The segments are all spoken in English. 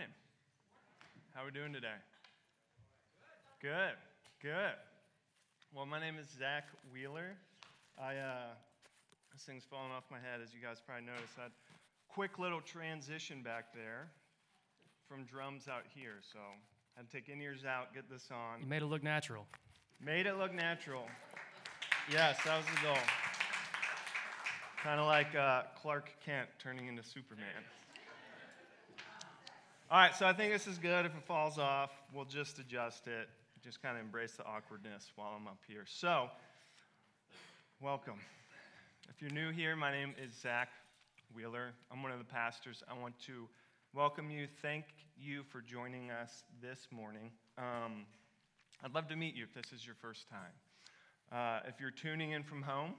morning. How are we doing today? Good, good. Well, my name is Zach Wheeler. I, uh, this thing's falling off my head, as you guys probably noticed. That quick little transition back there from drums out here. So I had to take in ears out, get this on. You made it look natural. Made it look natural. Yes, that was the goal. Kind of like uh, Clark Kent turning into Superman. All right, so I think this is good. If it falls off, we'll just adjust it. Just kind of embrace the awkwardness while I'm up here. So, welcome. If you're new here, my name is Zach Wheeler. I'm one of the pastors. I want to welcome you. Thank you for joining us this morning. Um, I'd love to meet you if this is your first time. Uh, if you're tuning in from home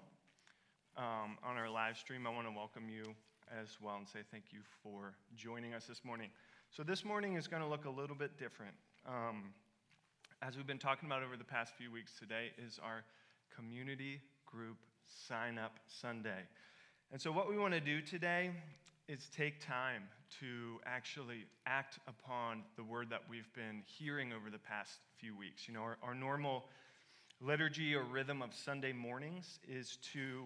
um, on our live stream, I want to welcome you as well and say thank you for joining us this morning. So, this morning is going to look a little bit different. Um, as we've been talking about over the past few weeks, today is our community group sign up Sunday. And so, what we want to do today is take time to actually act upon the word that we've been hearing over the past few weeks. You know, our, our normal liturgy or rhythm of Sunday mornings is to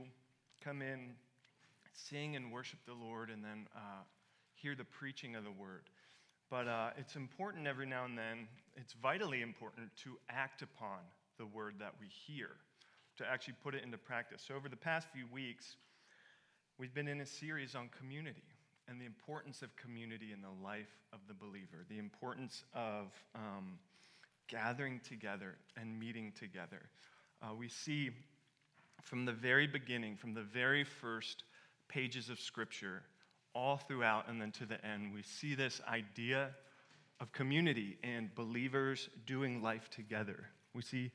come in, sing and worship the Lord, and then uh, hear the preaching of the word. But uh, it's important every now and then, it's vitally important to act upon the word that we hear, to actually put it into practice. So, over the past few weeks, we've been in a series on community and the importance of community in the life of the believer, the importance of um, gathering together and meeting together. Uh, we see from the very beginning, from the very first pages of Scripture, all throughout and then to the end, we see this idea of community and believers doing life together. We see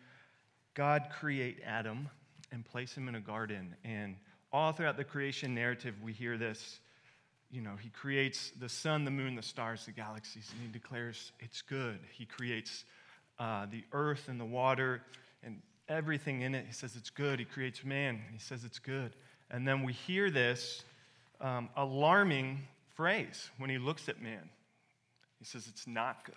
God create Adam and place him in a garden. And all throughout the creation narrative, we hear this. You know, he creates the sun, the moon, the stars, the galaxies, and he declares it's good. He creates uh, the earth and the water and everything in it. He says it's good. He creates man. He says it's good. And then we hear this um, alarming phrase when he looks at man. He says it's not good.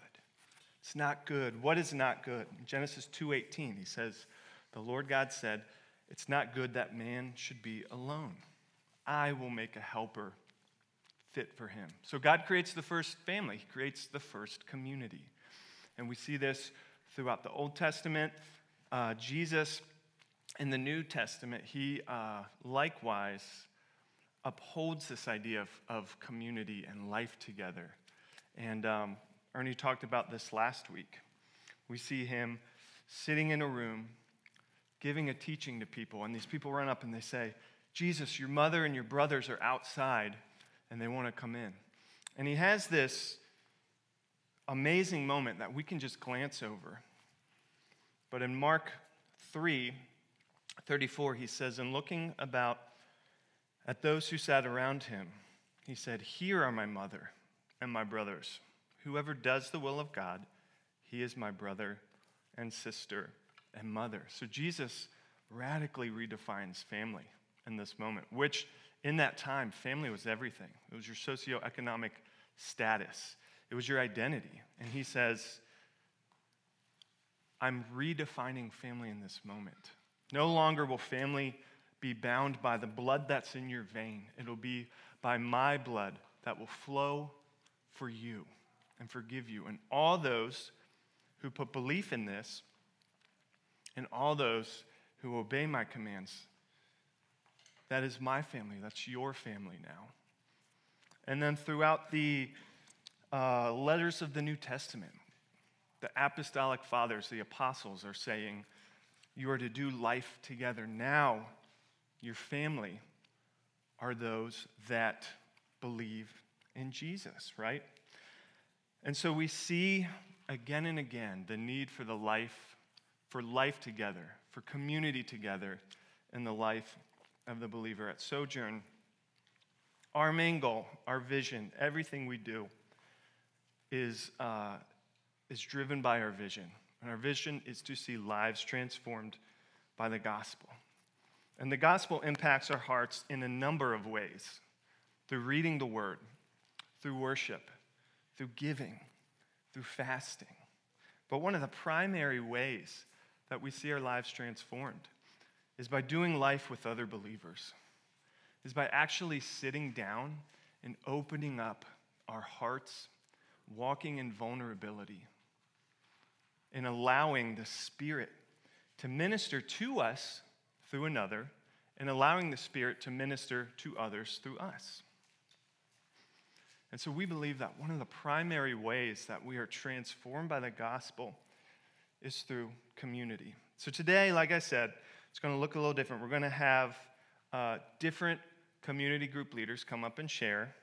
It's not good. What is not good? In Genesis 2:18, he says, "The Lord God said, it's not good that man should be alone. I will make a helper fit for him." So God creates the first family. He creates the first community. And we see this throughout the Old Testament. Uh, Jesus in the New Testament, he uh, likewise upholds this idea of, of community and life together. And um, Ernie talked about this last week. We see him sitting in a room giving a teaching to people, and these people run up and they say, Jesus, your mother and your brothers are outside and they want to come in. And he has this amazing moment that we can just glance over. But in Mark 3 34, he says, In looking about at those who sat around him, he said, Here are my mother and my brothers. Whoever does the will of God, he is my brother and sister and mother. So Jesus radically redefines family in this moment, which in that time, family was everything. It was your socioeconomic status, it was your identity. And he says, I'm redefining family in this moment. No longer will family be bound by the blood that's in your vein. It'll be by my blood that will flow for you and forgive you. And all those who put belief in this, and all those who obey my commands, that is my family. That's your family now. And then throughout the uh, letters of the New Testament, the apostolic fathers, the apostles, are saying, You are to do life together now your family are those that believe in Jesus, right? And so we see again and again the need for the life, for life together, for community together in the life of the believer at Sojourn. Our main goal, our vision, everything we do is, uh, is driven by our vision. And our vision is to see lives transformed by the gospel. And the gospel impacts our hearts in a number of ways through reading the word, through worship, through giving, through fasting. But one of the primary ways that we see our lives transformed is by doing life with other believers, is by actually sitting down and opening up our hearts, walking in vulnerability, and allowing the Spirit to minister to us through another, and allowing the Spirit to minister to others through us. And so we believe that one of the primary ways that we are transformed by the gospel is through community. So today, like I said, it's going to look a little different. We're going to have uh, different community group leaders come up and share.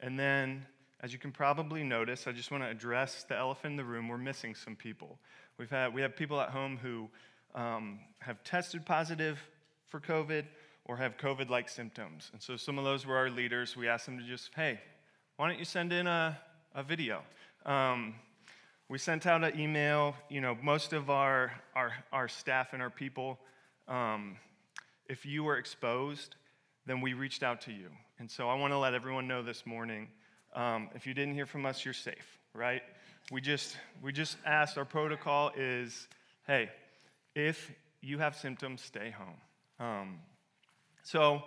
And then, as you can probably notice, I just want to address the elephant in the room. We're missing some people. We've had, we have people at home who um, have tested positive for COVID or have COVID like symptoms. And so some of those were our leaders. We asked them to just, hey, why don't you send in a, a video? Um, we sent out an email. You know, most of our, our, our staff and our people, um, if you were exposed, then we reached out to you. And so I want to let everyone know this morning um, if you didn't hear from us, you're safe, right? We just, we just asked, our protocol is hey, if you have symptoms, stay home. Um, so,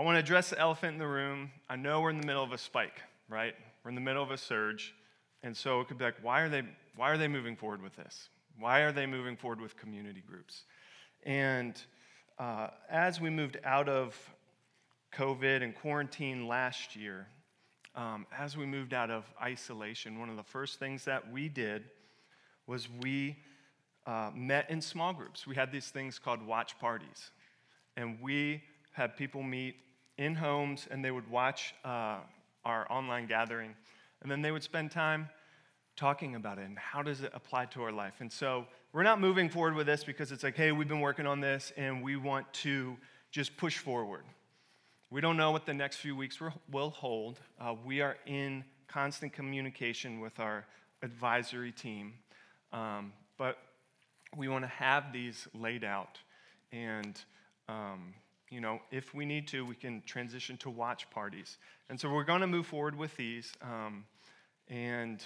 I want to address the elephant in the room. I know we're in the middle of a spike, right? We're in the middle of a surge. And so it could be like, why are they, why are they moving forward with this? Why are they moving forward with community groups? And uh, as we moved out of COVID and quarantine last year, um, as we moved out of isolation, one of the first things that we did was we uh, met in small groups. We had these things called watch parties. And we had people meet in homes and they would watch uh, our online gathering. And then they would spend time talking about it and how does it apply to our life. And so we're not moving forward with this because it's like, hey, we've been working on this and we want to just push forward. We don't know what the next few weeks will hold. Uh, we are in constant communication with our advisory team, um, but we want to have these laid out and um, you know, if we need to, we can transition to watch parties. And so we're going to move forward with these. Um, and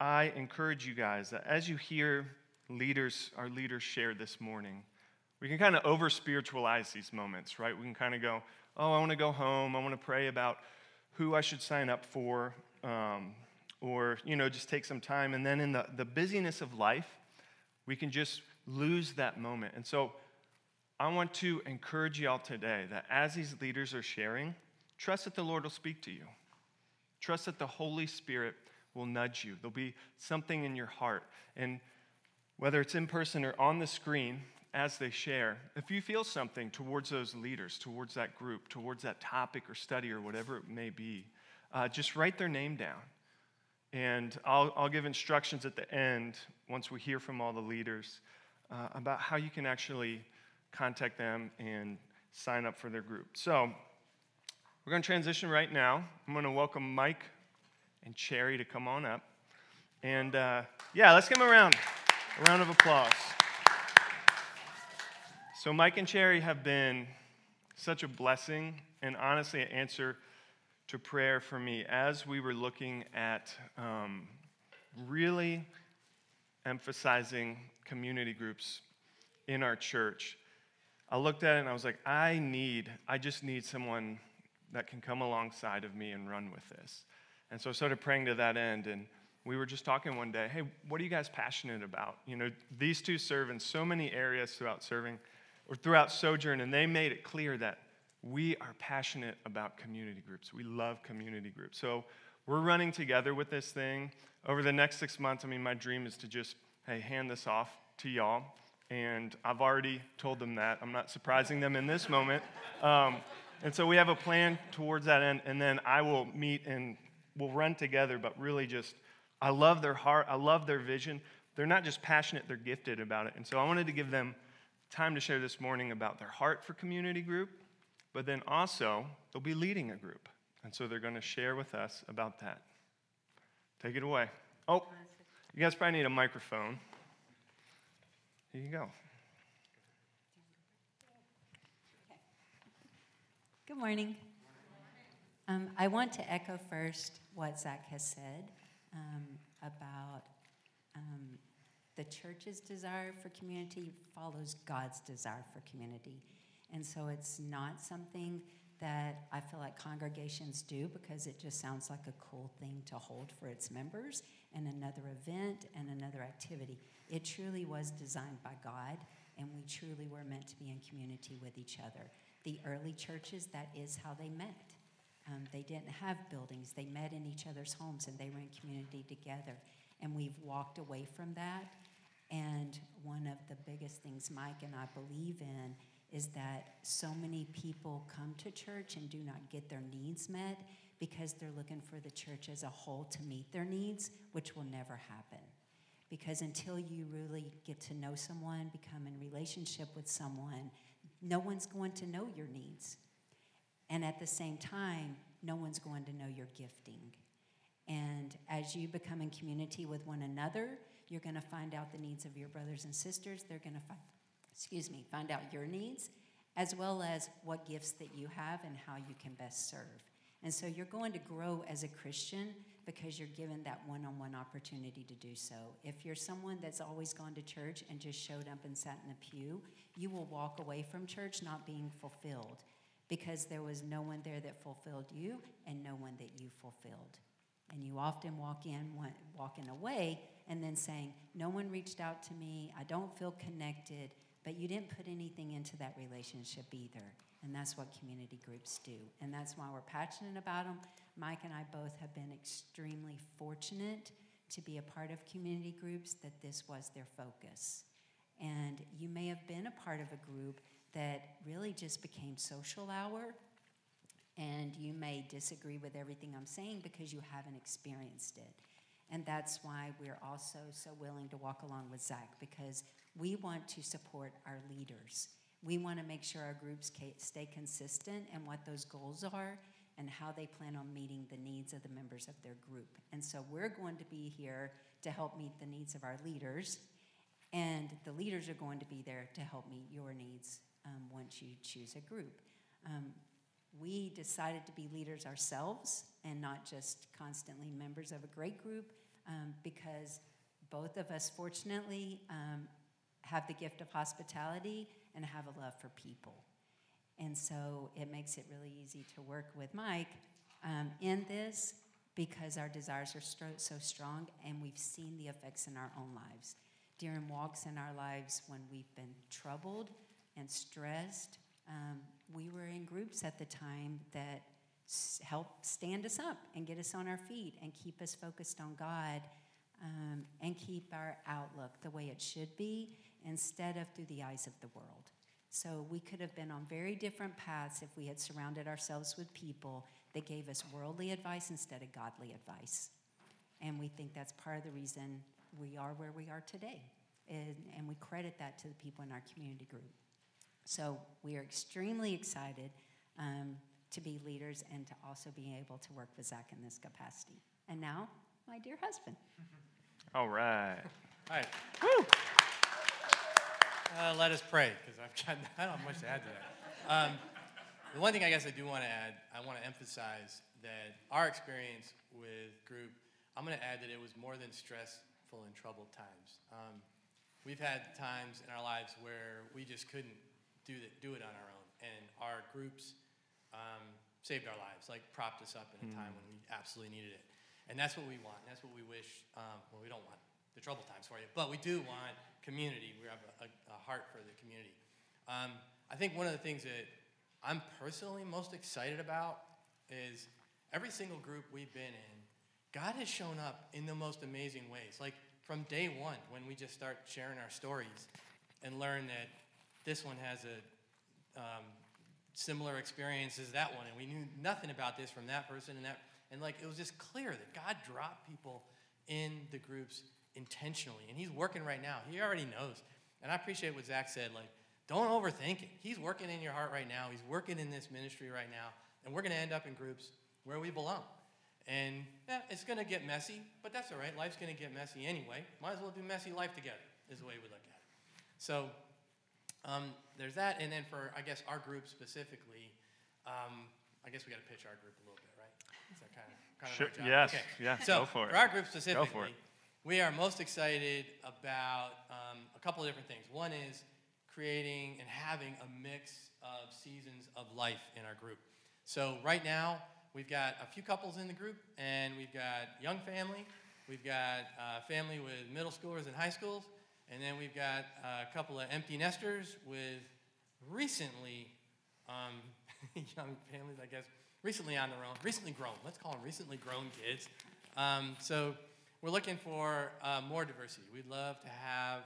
I encourage you guys that as you hear leaders, our leaders share this morning, we can kind of over spiritualize these moments, right? We can kind of go, oh, I want to go home. I want to pray about who I should sign up for. Um, or, you know, just take some time. And then in the, the busyness of life, we can just lose that moment. And so, I want to encourage y'all today that as these leaders are sharing, trust that the Lord will speak to you. Trust that the Holy Spirit will nudge you. There'll be something in your heart. And whether it's in person or on the screen, as they share, if you feel something towards those leaders, towards that group, towards that topic or study or whatever it may be, uh, just write their name down. And I'll, I'll give instructions at the end, once we hear from all the leaders, uh, about how you can actually contact them and sign up for their group. So we're going to transition right now. I'm going to welcome Mike and Cherry to come on up. And uh, yeah, let's give them a round, a round of applause. So Mike and Cherry have been such a blessing and honestly an answer to prayer for me as we were looking at um, really emphasizing community groups in our church. I looked at it and I was like, I need, I just need someone that can come alongside of me and run with this. And so I started praying to that end. And we were just talking one day, hey, what are you guys passionate about? You know, these two serve in so many areas throughout serving or throughout Sojourn, and they made it clear that we are passionate about community groups. We love community groups. So we're running together with this thing. Over the next six months, I mean, my dream is to just, hey, hand this off to y'all and I've already told them that. I'm not surprising them in this moment. Um, and so we have a plan towards that end, and then I will meet and we'll run together, but really just, I love their heart, I love their vision. They're not just passionate, they're gifted about it. And so I wanted to give them time to share this morning about their heart for community group, but then also they'll be leading a group. And so they're going to share with us about that. Take it away. Oh, you guys probably need a microphone. Here you go. Good morning. Um, I want to echo first what Zach has said um, about um, the church's desire for community follows God's desire for community. And so it's not something that I feel like congregations do because it just sounds like a cool thing to hold for its members and another event and another activity. It truly was designed by God, and we truly were meant to be in community with each other. The early churches, that is how they met. Um, they didn't have buildings, they met in each other's homes and they were in community together. And we've walked away from that. And one of the biggest things Mike and I believe in is that so many people come to church and do not get their needs met because they're looking for the church as a whole to meet their needs, which will never happen. Because until you really get to know someone, become in relationship with someone, no one's going to know your needs. And at the same time, no one's going to know your gifting. And as you become in community with one another, you're going to find out the needs of your brothers and sisters. They're going to find, excuse me, find out your needs, as well as what gifts that you have and how you can best serve. And so you're going to grow as a Christian because you're given that one on one opportunity to do so. If you're someone that's always gone to church and just showed up and sat in a pew, you will walk away from church not being fulfilled because there was no one there that fulfilled you and no one that you fulfilled. And you often walk in, walking away, and then saying, No one reached out to me, I don't feel connected, but you didn't put anything into that relationship either. And that's what community groups do. And that's why we're passionate about them. Mike and I both have been extremely fortunate to be a part of community groups that this was their focus. And you may have been a part of a group that really just became social hour. And you may disagree with everything I'm saying because you haven't experienced it. And that's why we're also so willing to walk along with Zach because we want to support our leaders. We want to make sure our groups stay consistent and what those goals are and how they plan on meeting the needs of the members of their group. And so we're going to be here to help meet the needs of our leaders, and the leaders are going to be there to help meet your needs um, once you choose a group. Um, we decided to be leaders ourselves and not just constantly members of a great group um, because both of us, fortunately, um, have the gift of hospitality and have a love for people. And so it makes it really easy to work with Mike um, in this because our desires are so strong and we've seen the effects in our own lives. During walks in our lives when we've been troubled and stressed. Um, we were in groups at the time that s- help stand us up and get us on our feet and keep us focused on God um, and keep our outlook the way it should be instead of through the eyes of the world. So we could have been on very different paths if we had surrounded ourselves with people that gave us worldly advice instead of godly advice. And we think that's part of the reason we are where we are today. And, and we credit that to the people in our community group. So we are extremely excited um, to be leaders and to also be able to work with Zach in this capacity. And now, my dear husband. All right. All right. Woo! Uh, let us pray, because I've got I don't have much to add to that. Um, the one thing I guess I do want to add, I want to emphasize that our experience with group, I'm going to add that it was more than stressful and troubled times. Um, we've had times in our lives where we just couldn't do it, do it on our own. And our groups um, saved our lives, like propped us up in a time when we absolutely needed it. And that's what we want. That's what we wish. Um, well, we don't want the trouble times for you, but we do want community. We have a, a, a heart for the community. Um, I think one of the things that I'm personally most excited about is every single group we've been in, God has shown up in the most amazing ways. Like from day one, when we just start sharing our stories and learn that this one has a um, similar experience as that one, and we knew nothing about this from that person, and that, and like it was just clear that God dropped people in the groups intentionally, and He's working right now. He already knows, and I appreciate what Zach said. Like, don't overthink it. He's working in your heart right now. He's working in this ministry right now, and we're going to end up in groups where we belong. And yeah, it's going to get messy, but that's all right. Life's going to get messy anyway. Might as well do messy life together, is the way we look at it. So um, there's that, and then for I guess our group specifically, um, I guess we got to pitch our group a little bit, right? Is that kind of, kind of Sure, our job? yes, Okay. yeah, So, go for it. For our group specifically, it. We are most excited about um, a couple of different things. One is creating and having a mix of seasons of life in our group. So right now, we've got a few couples in the group, and we've got young family, we've got uh, family with middle schoolers and high schools, and then we've got a couple of empty nesters with recently um, young families, I guess, recently on their own, recently grown. Let's call them recently grown kids. Um, so we're looking for uh, more diversity. We'd love to have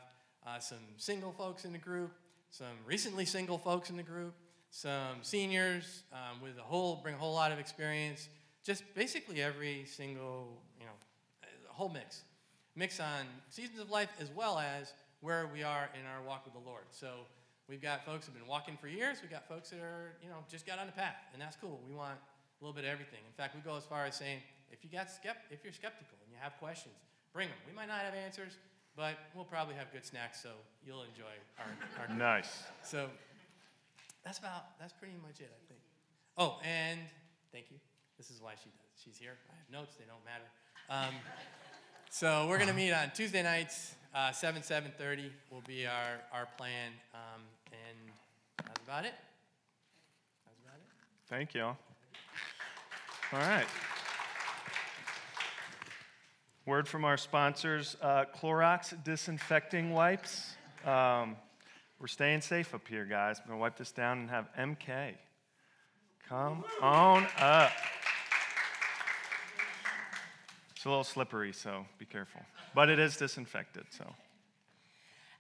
uh, some single folks in the group, some recently single folks in the group, some seniors um, with a whole bring a whole lot of experience. Just basically every single, you know, whole mix, mix on seasons of life as well as where we are in our walk with the Lord. So we've got folks who've been walking for years. We've got folks that are, you know, just got on the path, and that's cool. We want a little bit of everything. In fact, we go as far as saying, if you got skept- if you're skeptical have questions, bring them. We might not have answers, but we'll probably have good snacks, so you'll enjoy our, our. Nice. So that's about that's pretty much it, I think. Oh, and thank you. This is why she does. She's here. I have notes. They don't matter. Um, so we're gonna meet on Tuesday nights, uh, seven seven thirty will be our our plan, um, and that's about it. That's about it. Thank you. All right. Word from our sponsors uh, Clorox disinfecting wipes. Um, we're staying safe up here, guys. I'm going to wipe this down and have MK. Come on up. It's a little slippery, so be careful. But it is disinfected, so.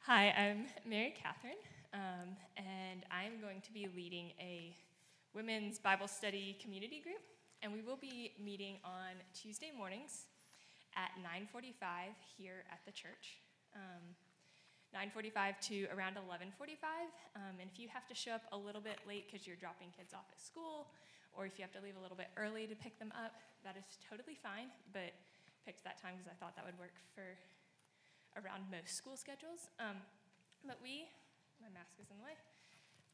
Hi, I'm Mary Catherine, um, and I'm going to be leading a women's Bible study community group, and we will be meeting on Tuesday mornings at 9:45 here at the church. Um, 9:45 to around 11:45, um, and if you have to show up a little bit late because you're dropping kids off at school, or if you have to leave a little bit early to pick them up, that is totally fine. But picked that time because I thought that would work for around most school schedules. Um, but we, my mask is in the way,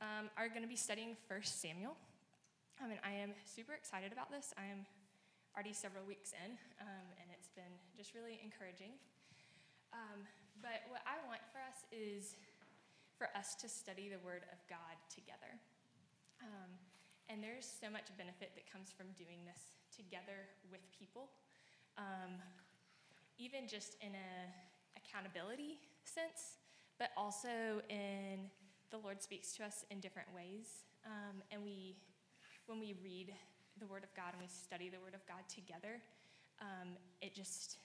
um, are going to be studying First Samuel. Um, and I am super excited about this. I am already several weeks in, um, and it's been just really encouraging. Um, but what I want for us is for us to study the Word of God together. Um, and there's so much benefit that comes from doing this together with people. Um, even just in an accountability sense, but also in the Lord speaks to us in different ways. Um, and we, when we read the Word of God and we study the Word of God together, um, it just,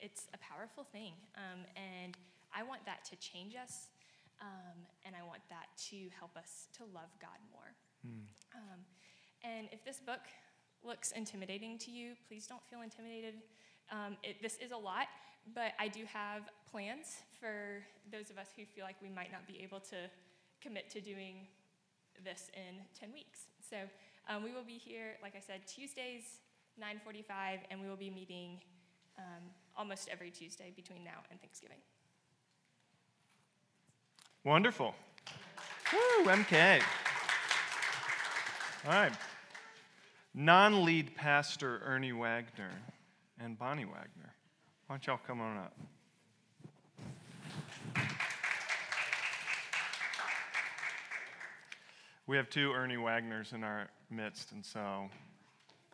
it's a powerful thing. Um, and I want that to change us, um, and I want that to help us to love God more. Um, and if this book looks intimidating to you, please don't feel intimidated. Um, it, this is a lot, but I do have plans for those of us who feel like we might not be able to commit to doing this in 10 weeks. So um, we will be here, like I said, Tuesdays, 9:45, and we will be meeting um, almost every Tuesday between now and Thanksgiving. Wonderful. Woo, MK. All right. Non lead pastor Ernie Wagner and Bonnie Wagner. Why don't y'all come on up? We have two Ernie Wagners in our midst, and so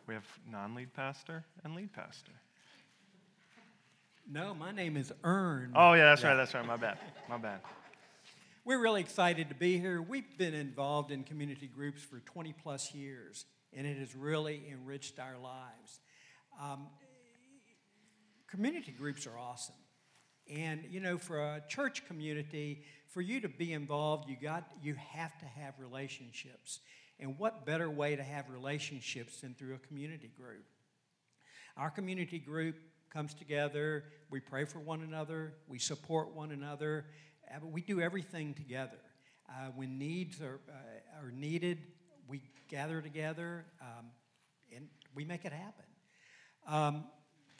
we have non lead pastor and lead pastor. No, my name is Ern. Oh, yeah, that's right, that's right. My bad. My bad. We're really excited to be here. We've been involved in community groups for 20 plus years, and it has really enriched our lives. Um, community groups are awesome. And you know, for a church community, for you to be involved, you got you have to have relationships. And what better way to have relationships than through a community group? Our community group comes together, we pray for one another, we support one another, uh, we do everything together. Uh, when needs are, uh, are needed, we gather together um, and we make it happen. Um,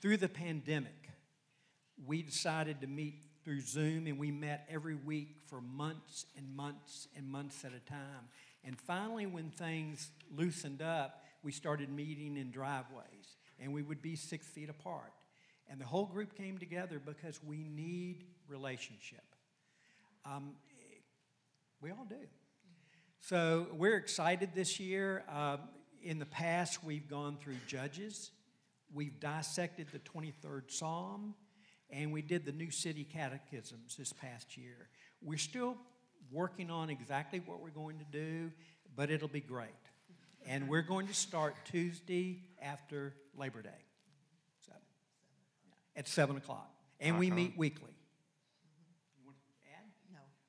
through the pandemic, we decided to meet through Zoom and we met every week for months and months and months at a time. And finally, when things loosened up, we started meeting in driveways and we would be six feet apart. And the whole group came together because we need relationship. Um, we all do. So we're excited this year. Uh, in the past, we've gone through Judges, we've dissected the 23rd Psalm, and we did the New City Catechisms this past year. We're still working on exactly what we're going to do, but it'll be great. And we're going to start Tuesday after Labor Day so, at 7 o'clock. And uh-huh. we meet weekly.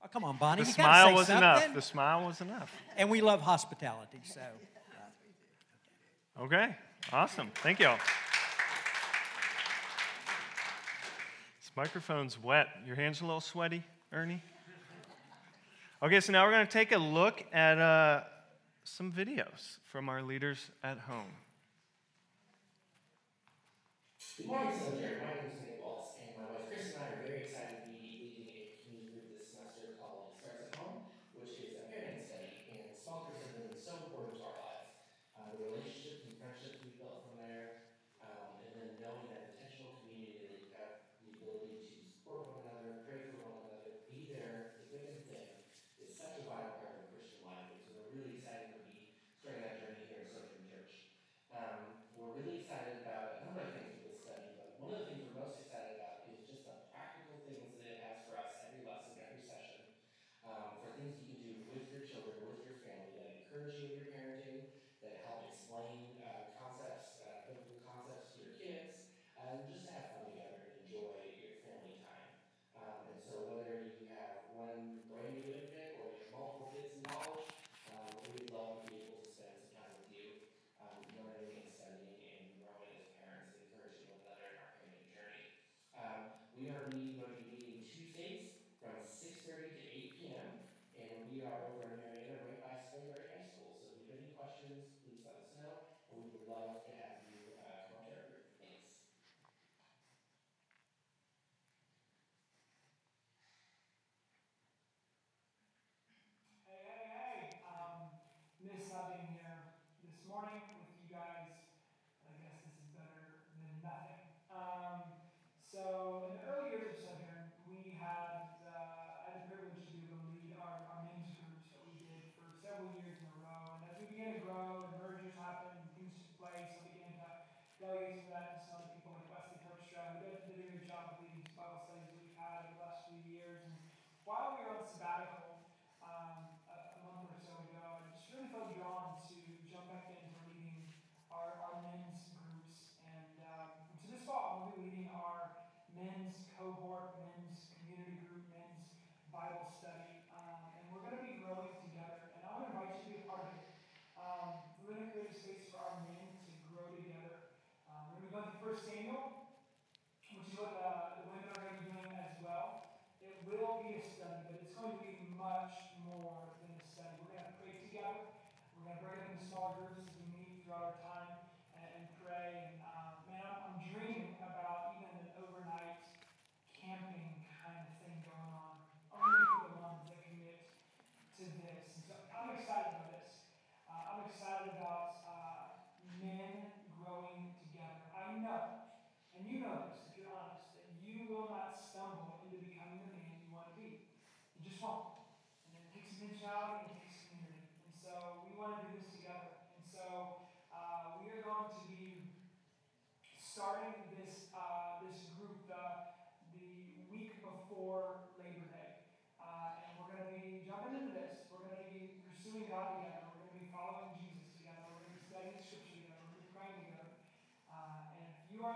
Oh, come on, Bonnie. The smile was something. enough. The smile was enough. And we love hospitality, so. Uh. Okay, awesome. Thank y'all. This microphone's wet. Your hand's a little sweaty, Ernie? Okay, so now we're going to take a look at uh, some videos from our leaders at home. go through 1 Samuel, which is what uh, the women are going to be doing as well. It will be a study, but it's going to be much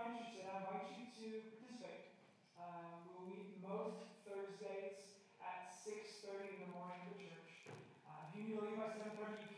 are interested, I invite you to participate. Um, we'll meet most Thursdays at 6.30 in the morning at the church. Uh, if you need to leave by 7.30,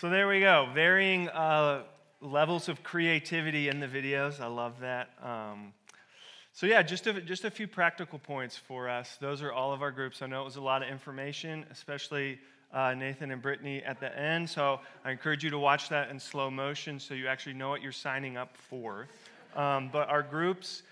So there we go. Varying uh, levels of creativity in the videos. I love that. Um, so yeah, just a, just a few practical points for us. Those are all of our groups. I know it was a lot of information, especially uh, Nathan and Brittany at the end. So I encourage you to watch that in slow motion so you actually know what you're signing up for. Um, but our groups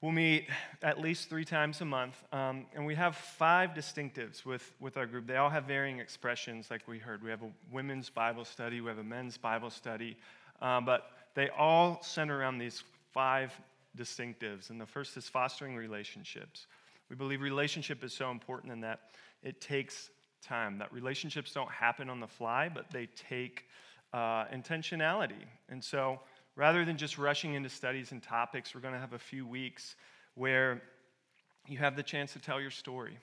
will meet at least three times a month. Um, and we have five distinctives with, with our group. They all have varying expressions, like we heard. We have a women's Bible study, we have a men's Bible study, um, but they all center around these five distinctives. And the first is fostering relationships. We believe relationship is so important in that it takes time, that relationships don't happen on the fly, but they take uh, intentionality. And so, rather than just rushing into studies and topics, we're going to have a few weeks where you have the chance to tell your story.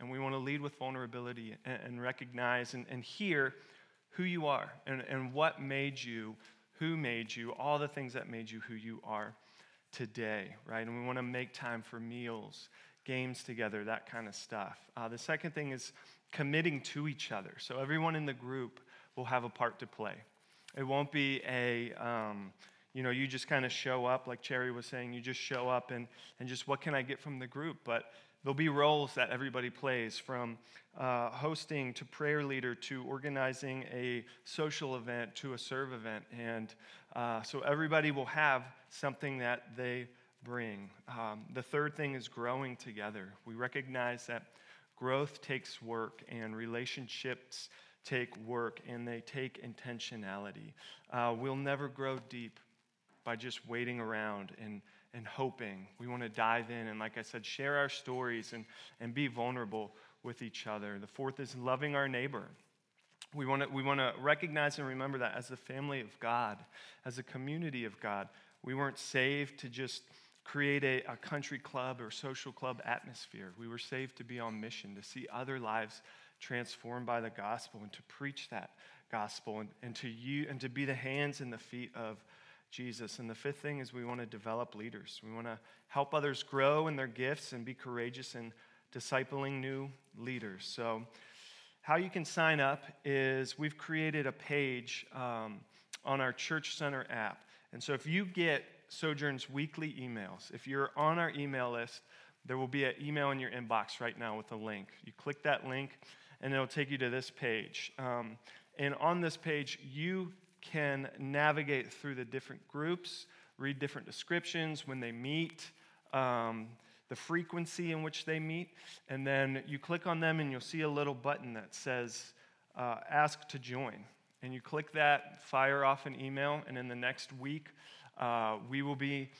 And we want to lead with vulnerability and, and recognize and, and hear who you are and, and what made you, who made you, all the things that made you who you are today, right? And we want to make time for meals, games together, that kind of stuff. Uh, the second thing is committing to each other. So everyone in the group will have a part to play. It won't be a, um, you know, you just kind of show up, like Cherry was saying, you just show up and, and just what can I get from the group? But there'll be roles that everybody plays from uh, hosting to prayer leader to organizing a social event to a serve event. And uh, so everybody will have something that they bring. Um, the third thing is growing together. We recognize that growth takes work and relationships take work and they take intentionality. Uh, we'll never grow deep by just waiting around and, and hoping. We want to dive in and, like I said, share our stories and, and be vulnerable with each other. The fourth is loving our neighbor. We want to we want to recognize and remember that as the family of God, as a community of God, we weren't saved to just create a, a country club or social club atmosphere. We were saved to be on mission, to see other lives transformed by the gospel and to preach that gospel and, and to you and to be the hands and the feet of Jesus. And the fifth thing is we want to develop leaders. We want to help others grow in their gifts and be courageous in discipling new leaders. So, how you can sign up is we've created a page um, on our Church Center app. And so, if you get Sojourn's weekly emails, if you're on our email list, there will be an email in your inbox right now with a link. You click that link, and it'll take you to this page. Um, and on this page, you can navigate through the different groups, read different descriptions when they meet, um, the frequency in which they meet, and then you click on them and you'll see a little button that says uh, Ask to Join. And you click that, fire off an email, and in the next week, uh, we will be,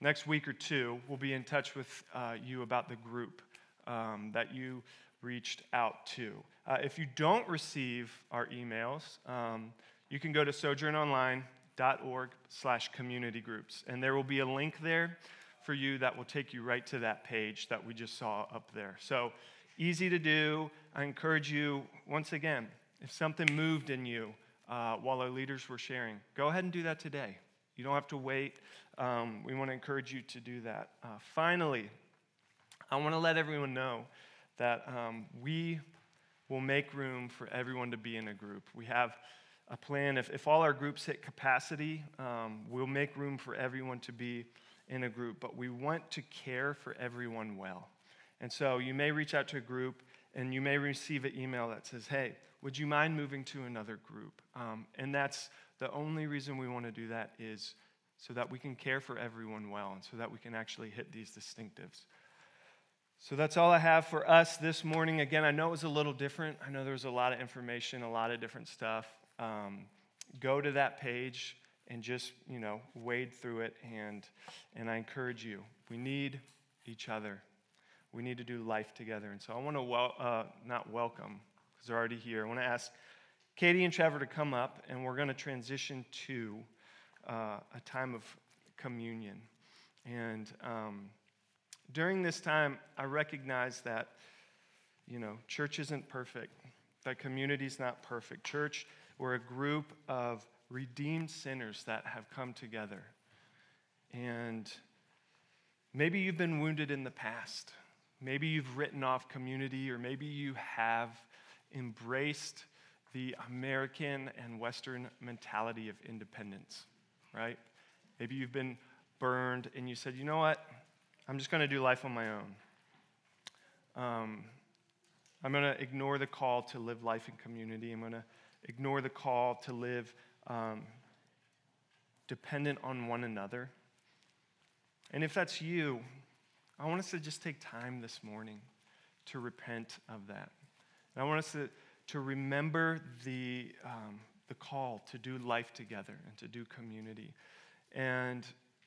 next week or two, we'll be in touch with uh, you about the group um, that you reached out to. Uh, if you don't receive our emails, um, you can go to sojournonline.org slash community groups, and there will be a link there for you that will take you right to that page that we just saw up there. So easy to do. I encourage you, once again, if something moved in you uh, while our leaders were sharing, go ahead and do that today. You don't have to wait. Um, we want to encourage you to do that. Uh, finally, I want to let everyone know that um, we will make room for everyone to be in a group. We have a plan. If, if all our groups hit capacity, um, we'll make room for everyone to be in a group, but we want to care for everyone well. And so you may reach out to a group and you may receive an email that says, hey, would you mind moving to another group? Um, and that's the only reason we want to do that is so that we can care for everyone well and so that we can actually hit these distinctives. So that's all I have for us this morning. Again, I know it was a little different. I know there was a lot of information, a lot of different stuff. Um, go to that page and just, you know, wade through it. And, and I encourage you, we need each other. We need to do life together. And so I want to, wel- uh, not welcome, because they're already here. I want to ask Katie and Trevor to come up, and we're going to transition to uh, a time of communion. And um, during this time, I recognize that, you know, church isn't perfect, that community's not perfect. Church, we're a group of redeemed sinners that have come together. And maybe you've been wounded in the past. Maybe you've written off community, or maybe you have embraced the American and Western mentality of independence, right? Maybe you've been burned and you said, you know what? I'm just going to do life on my own. Um, I'm going to ignore the call to live life in community. I'm going to ignore the call to live um, dependent on one another. And if that's you, I want us to just take time this morning to repent of that. And I want us to, to remember the, um, the call to do life together and to do community. And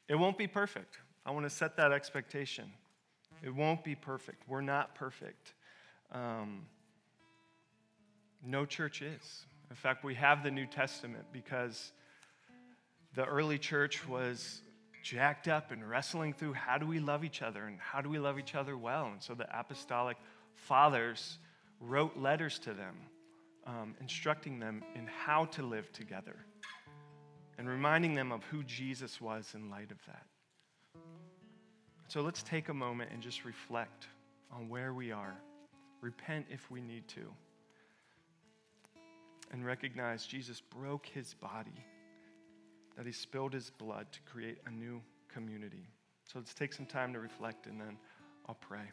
it won't be perfect. I want to set that expectation. It won't be perfect. We're not perfect. Um, no church is. In fact, we have the New Testament because the early church was jacked up and wrestling through how do we love each other and how do we love each other well. And so the apostolic fathers wrote letters to them, um, instructing them in how to live together and reminding them of who Jesus was in light of that. So let's take a moment and just reflect on where we are. Repent if we need to. And recognize Jesus broke his body, that he spilled his blood to create a new community. So let's take some time to reflect and then I'll pray.